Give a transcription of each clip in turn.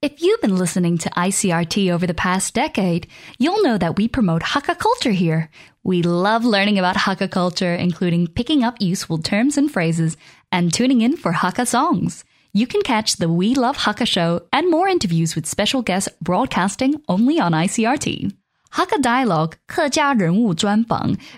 If you've been listening to ICRT over the past decade, you'll know that we promote Hakka culture here. We love learning about Hakka culture, including picking up useful terms and phrases and tuning in for Hakka songs. You can catch the We Love Hakka show and more interviews with special guests broadcasting only on ICRT. Hakka Dialogue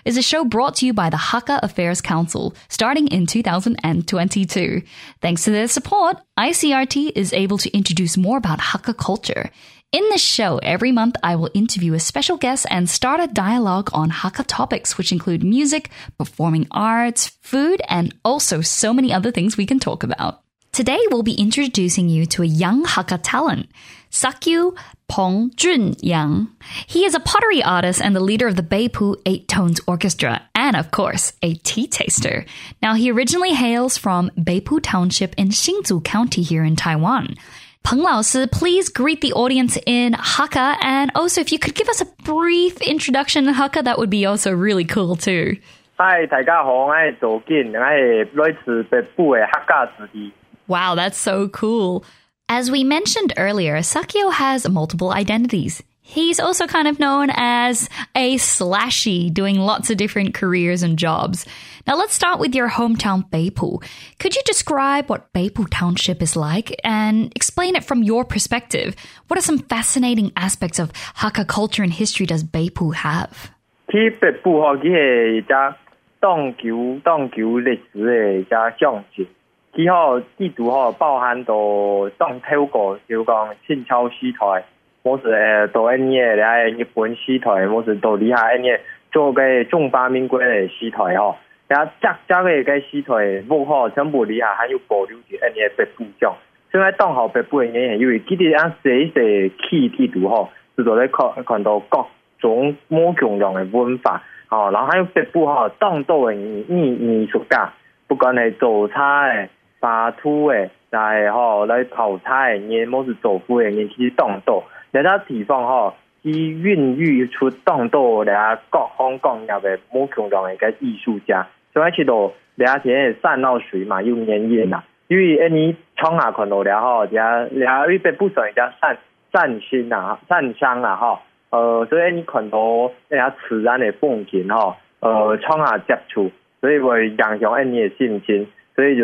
is a show brought to you by the Hakka Affairs Council starting in 2022. Thanks to their support, ICRT is able to introduce more about Hakka culture. In this show, every month I will interview a special guest and start a dialogue on Hakka topics, which include music, performing arts, food, and also so many other things we can talk about. Today we'll be introducing you to a young Hakka talent. Sakyu Pong Jun Yang. He is a pottery artist and the leader of the Beipu Eight Tones Orchestra, and of course, a tea taster. Now, he originally hails from Beipu Township in Xinzhou County here in Taiwan. Peng Lao please greet the audience in Hakka, and also if you could give us a brief introduction in Hakka, that would be also really cool too. Hi, 大家好，我係左健，我係來自北部嘅客家子弟。Wow, that's so cool. As we mentioned earlier, Sakio has multiple identities. He's also kind of known as a slashy, doing lots of different careers and jobs. Now let's start with your hometown Beipu. Could you describe what Beipu Township is like and explain it from your perspective? What are some fascinating aspects of Hakka culture and history does Beipu have? 几号地图号包含到当透过，比如讲清朝时代，无是诶，到年诶两日本时代，我是倒厉害诶，做个中华民国诶时代吼，然后只只个个时代幕好，全部厉害，还有保留住诶一北部装，所以当下白古诶人因为记得按细细起地图吼，就做咧看看到各种无穷样诶文化，吼，然后还有白部好当到诶艺艺术家，不管系做菜。发出诶，来吼来泡菜，你么子豆腐诶，你去当豆，人家地方吼，伊孕育出当多俩各行各业诶无穷量诶个艺术家，所以许多俩些善闹水嘛又绵延呐。因为你窗下看到然后然后里边不少人家散散心呐、善伤啊哈。呃，所以你看到俩自然诶风景哈，呃窗下接触，所以会影响诶你诶心情。Now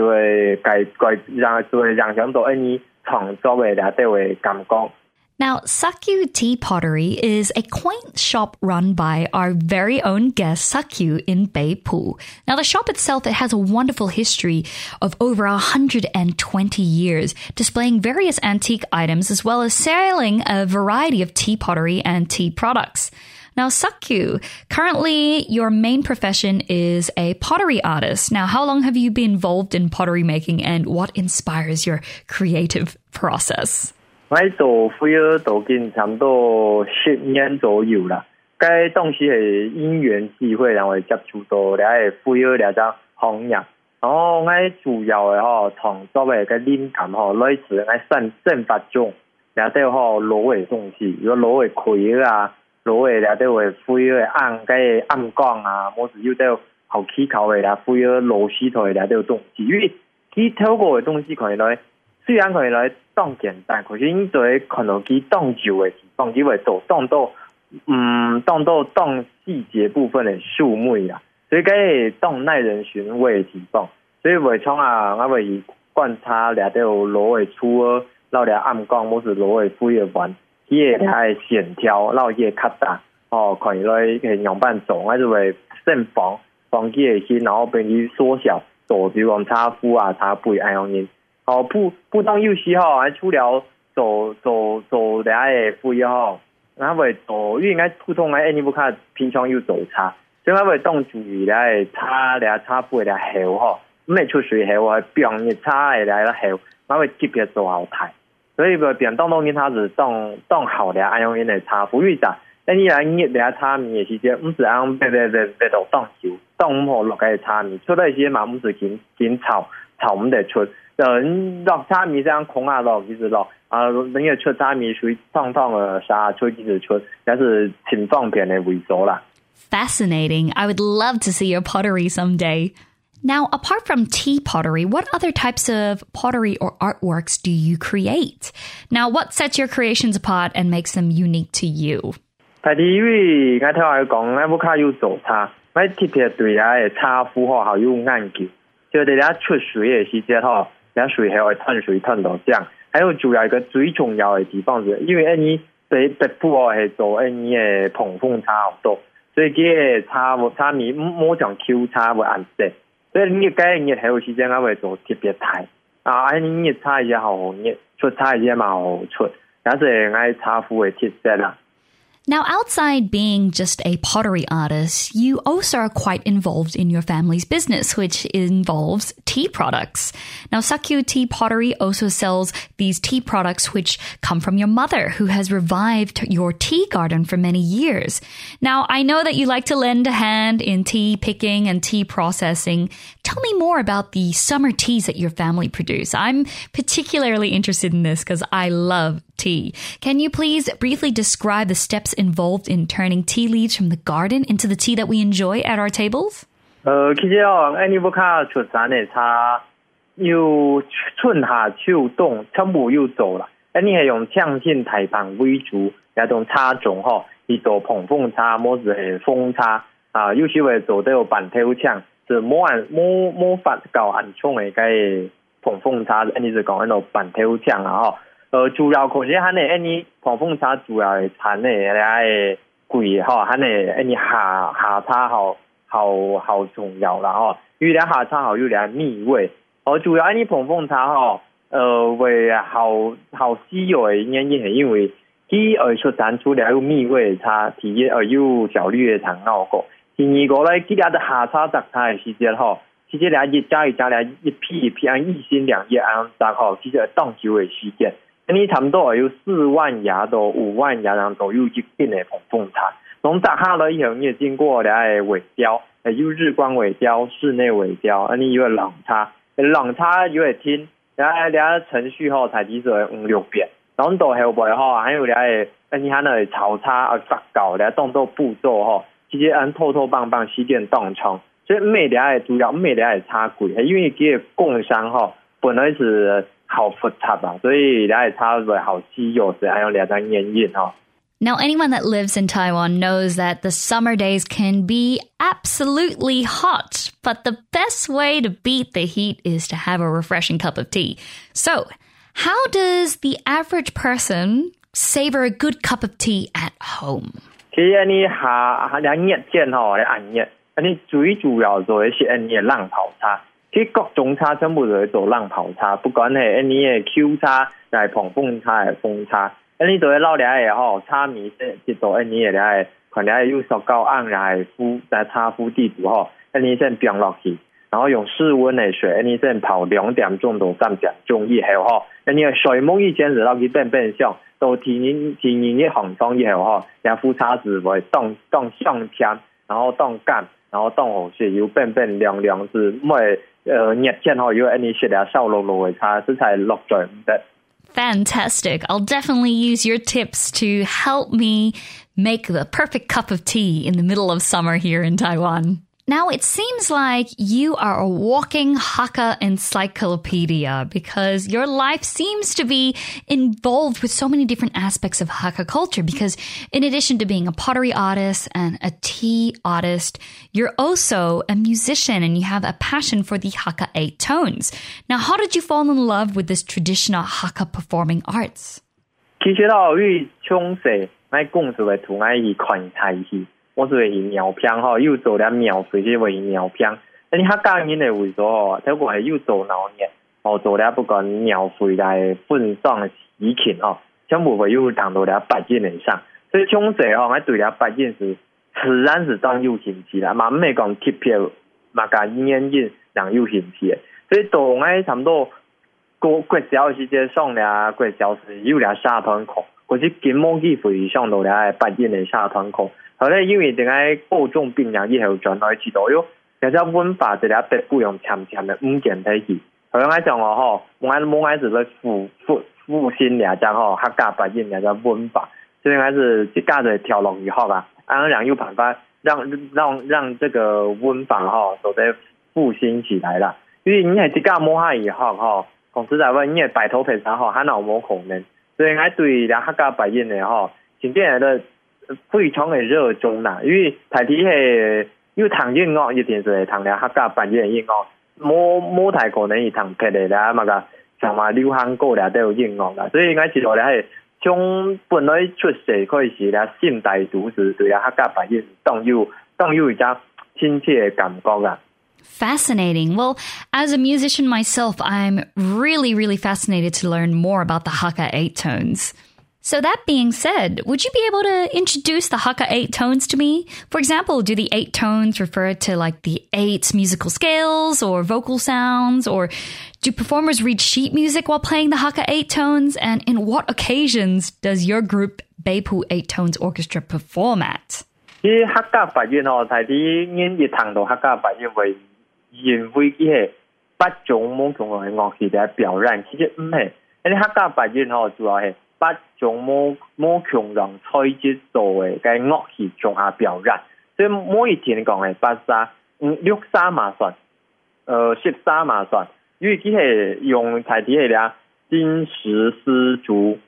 Sakyu Tea Pottery is a quaint shop run by our very own guest Sakyu in Beipu. Now, the shop itself it has a wonderful history of over 120 years, displaying various antique items as well as selling a variety of tea pottery and tea products. Now, Sakyu, currently your main profession is a pottery artist. Now, how long have you been involved in pottery making and what inspires your creative process? 我做灰儿做近差唔多十年左右啦，该东西系因缘际会，然后接触到了灰儿了只行业。然后我主要诶吼创作诶个灵感吼来自我生生活中，然后吼攞诶东西，有攞诶葵啊，罗的了，都会敷药的暗，搿暗光啊，莫子又对好起头的啦，敷药螺丝啦，都有东西，因为伊透过的东西可以来，虽然可以来当简单，可是因在可能伊当旧的，当旧的多，当到嗯，当到当细节部分的数目啦，所以搿个当耐人寻味的情况。所以袂创啊，我们以观察了对罗的初二，了了暗光，莫是罗的敷药板。伊个个线条，然后个卡大，哦，可以来样板做，还是为省防防伊个心，然后变伊缩小做，比如讲擦布啊，擦布爱样伊，哦，不不当有洗吼，还出了做做做俩个布一号，那会做，因为该普通个，哎你不看平常有做擦，所以会为当注意俩个擦俩擦背俩好吼，没出水啊，还表面擦来了好，那会特别做好睇。所以个点当东西他是当当好的，安用用来炒不乳渣。那你来捏来炒面的时间，唔是安按别别别别到当少，当唔好落去炒面。出来时间嘛，唔是紧紧炒，炒唔得出。就你落炒这样空啊落，其实落啊，等下出炒面出烫烫个沙，出几时出，也是挺方便的为主啦。Fascinating! I would love to see your pottery someday. Now, apart from tea pottery, what other types of pottery or artworks do you create? Now, what sets your creations apart and makes them unique to you? 大啲，因為我頭下講，我冇卡有做茶，我特別對啊個茶符號好有研究。就哋咧出水嘅時節吼，啲水係會趁水趁到漲。還有主要一個最重要嘅地方是，因為呢北北部哦係做呢嘅捧風茶好多，所以佢嘅茶茶米冇像 now, outside being just a pottery artist, you also are quite involved in your family's business, which involves tea products. Now, Sakyu Tea Pottery also sells these tea products which come from your mother who has revived your tea garden for many years. Now, I know that you like to lend a hand in tea picking and tea processing. Tell me more about the summer teas that your family produce. I'm particularly interested in this because I love tea. Can you please briefly describe the steps involved in turning tea leaves from the garden into the tea that we enjoy at our tables? 呃，其实哦，哎，你不看出产的茶，又春夏秋冬，全部又走了。哎，你是用强形大棚为主，然种从种吼，去做棚风茶，么子是风茶啊？有些会做到半条枪，是莫按莫莫法搞安全的个棚风茶，哎，你是讲那个半条枪啊？吼。呃，主要可是喊你，哎，你棚风茶主要产的那的贵吼，喊你哎，你下下差好。好好重要啦哦，有俩下茶好有俩蜜味，哦，主要你捧凤茶哦，呃，为好好稀有的原因因为伊而且产出了有蜜味的茶，而且又有绿的长熬过。第二个咧，伊阿的下茶摘茶的时间吼，其实俩一加一加俩一批一批按一心两叶按摘吼，其实当季的时间，安尼差不多有四万芽到五万芽人左右一片的捧凤茶。龙打哈了以后，你经过了俩个微调，有日光尾雕、室内尾雕，啊，你有冷差，冷差有诶听，然后俩个程序好采集者五六遍，然后做后背好，还有俩诶，啊，你可能有潮差啊杂搞，俩动作步骤吼，直接按透透棒棒西践动场，所以每俩诶主要，每俩诶差轨，因为伊个工商吼本来是好复杂吧，所以俩诶差袂好自所以还有两张眼印吼。Now, anyone that lives in Taiwan knows that the summer days can be absolutely hot, but the best way to beat the heat is to have a refreshing cup of tea. So, how does the average person savor a good cup of tea at home? 其實你下下熱見吼，你按熱，你最主要做的是按熱冷泡茶。其實各種茶全部都會做冷泡茶，不管係按你嘅 Q 那你做老两下吼，炒面先，一道，安尼一下，可能还要用石膏按来敷，在擦敷地主吼，安尼先冰落去，然后用室温的水，安尼先泡两点钟到三点钟以后吼，安尼水梦以前就到去变变上，到天然天然一行当以后吼，然后敷擦子会冻冻上天，然后冻干，然后冻红水，又变变凉凉子，每呃热天吼，又安尼是了烧落热，它这才落着毋得。Fantastic. I'll definitely use your tips to help me make the perfect cup of tea in the middle of summer here in Taiwan. Now it seems like you are a walking Hakka encyclopedia because your life seems to be involved with so many different aspects of Hakka culture. Because in addition to being a pottery artist and a tea artist, you're also a musician and you have a passion for the Hakka eight tones. Now, how did you fall in love with this traditional Hakka performing arts? 我是为尿片吼，又做了尿水去为尿片，那你看钢筋的为做，哦，果系又做脑热，哦做了不管尿水来分上移倾哦，全部会有谈到了百斤以上，所以从细哦，还对了白金是自然是当有兴趣啦，嘛唔讲特别，嘛加烟瘾当有趣制，所以做爱差不多过几小时就上了，过小时又了下风口。我是金毛鸡肥上头了，白金的下团块。后来因为这个各种病人以后转到一起多哟。人家温法这俩得不用强强的五件东西。后生仔像我哈，我我儿子在复复复兴两家吼，客家白金两家温法，所以还是这家的跳龙以后吧？俺俩有办法让让让这个温法哈，都在复兴起来了。因为你还是这家摸下以后吼，公司在问你也白头皮啥好，还老毛孔能。所以，我对拉黑加白音的吼，现在的非常的热衷啦。因为台体系，有谈音乐，一定是来谈拉黑加白音音乐。冇冇太可能去谈别的啦，嘛个，像话流行歌了都有音乐啦，所以，我其实咧系从本来出世开始咧，现带都子对拉黑加白音，当有当有一只亲切的感觉啊。Fascinating. Well, as a musician myself, I'm really, really fascinated to learn more about the Hakka eight tones. So, that being said, would you be able to introduce the Hakka eight tones to me? For example, do the eight tones refer to like the eight musical scales or vocal sounds? Or do performers read sheet music while playing the Hakka eight tones? And in what occasions does your group, Beipu Eight Tones Orchestra, perform at? 因为佮系八种不同类乐器在表演，其实唔系，你客家白人吼，主要系八种不不同类材质做嘅嘅乐器上下表演。所以每一天讲系八沙、嗯六沙马算、呃石沙马算，因为佮系用台底系俩金石丝竹、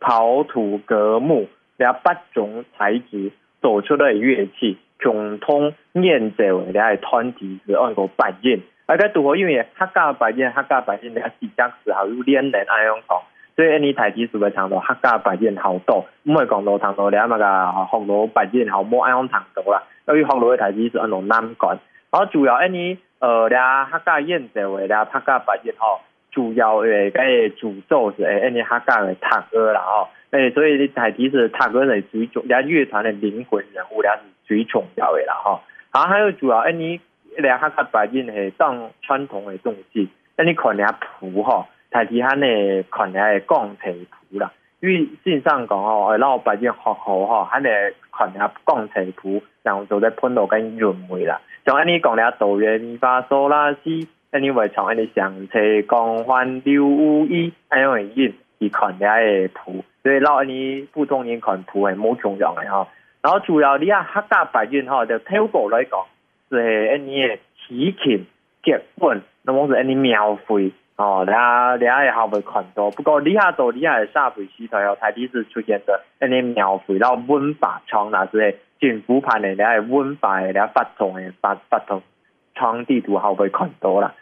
陶土革木然后八种材质做出的乐器。穷通念则为爱团体是按个白印，而且主好因为客家白人客家白人，你一讲时候有连人爱样讲，所以你台资是会唱到客家白印好多，唔会讲到谈到了啊么个红罗白印好无爱样谈到啦，由于红罗的台资是按农南干，然后主要安尼呃俩客家原则为俩客家白印吼，主要为个主奏是诶你客家的唱歌啦哦。诶，所以泰笛是泰国人最重，俩乐团的灵魂人物，俩是最重要的啦哈。好，还有主要，诶，你俩下个白金系当传统的东西，那你看俩谱哈，泰笛哈呢看俩钢琴谱啦。因为线上讲哦，诶，老白金学好哈，喊呢看俩钢琴谱，然后做在判断跟韵味啦。像安尼讲俩哆来咪发嗦啦西，那你会从安尼上车降缓六五一，因会印，伊看俩个谱。所以后你普通人看图是冇重要嘅哈，然后主要你啊黑白片哈，就头部来讲，是诶你喜庆结婚，那么是诶你庙会哦，你啊你啊也后背看到，不过你啊做你啊是下背时代有第一次出现的，诶你庙会，然后温白窗那类，政府派的你啊文化，你啊发痛的发发痛，窗地图好背看到啦。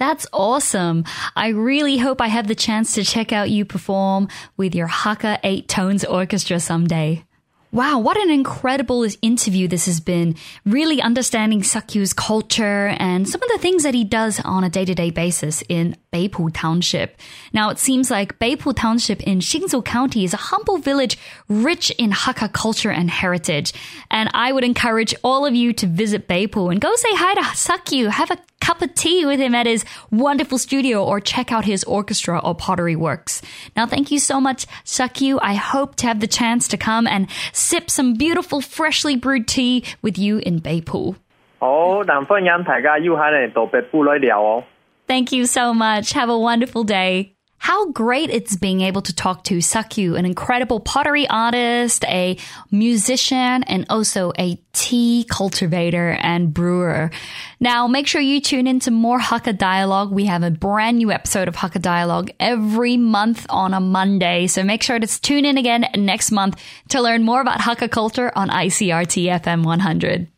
That's awesome. I really hope I have the chance to check out you perform with your Hakka Eight Tones Orchestra someday. Wow, what an incredible interview this has been. Really understanding Sakyu's culture and some of the things that he does on a day to day basis in Beipu Township. Now, it seems like Beipu Township in Xingzhou County is a humble village rich in Hakka culture and heritage. And I would encourage all of you to visit Beipu and go say hi to Sakyu, have a cup of tea with him at his wonderful studio or check out his orchestra or pottery works. Now, thank you so much, Sakyu. I hope to have the chance to come and sip some beautiful freshly brewed tea with you in Beipu. Oh, thank you so much. Have a wonderful day how great it's being able to talk to Saku, an incredible pottery artist, a musician, and also a tea cultivator and brewer. Now, make sure you tune in to more Hakka Dialogue. We have a brand new episode of Hakka Dialogue every month on a Monday. So make sure to tune in again next month to learn more about Hakka culture on ICRT FM 100.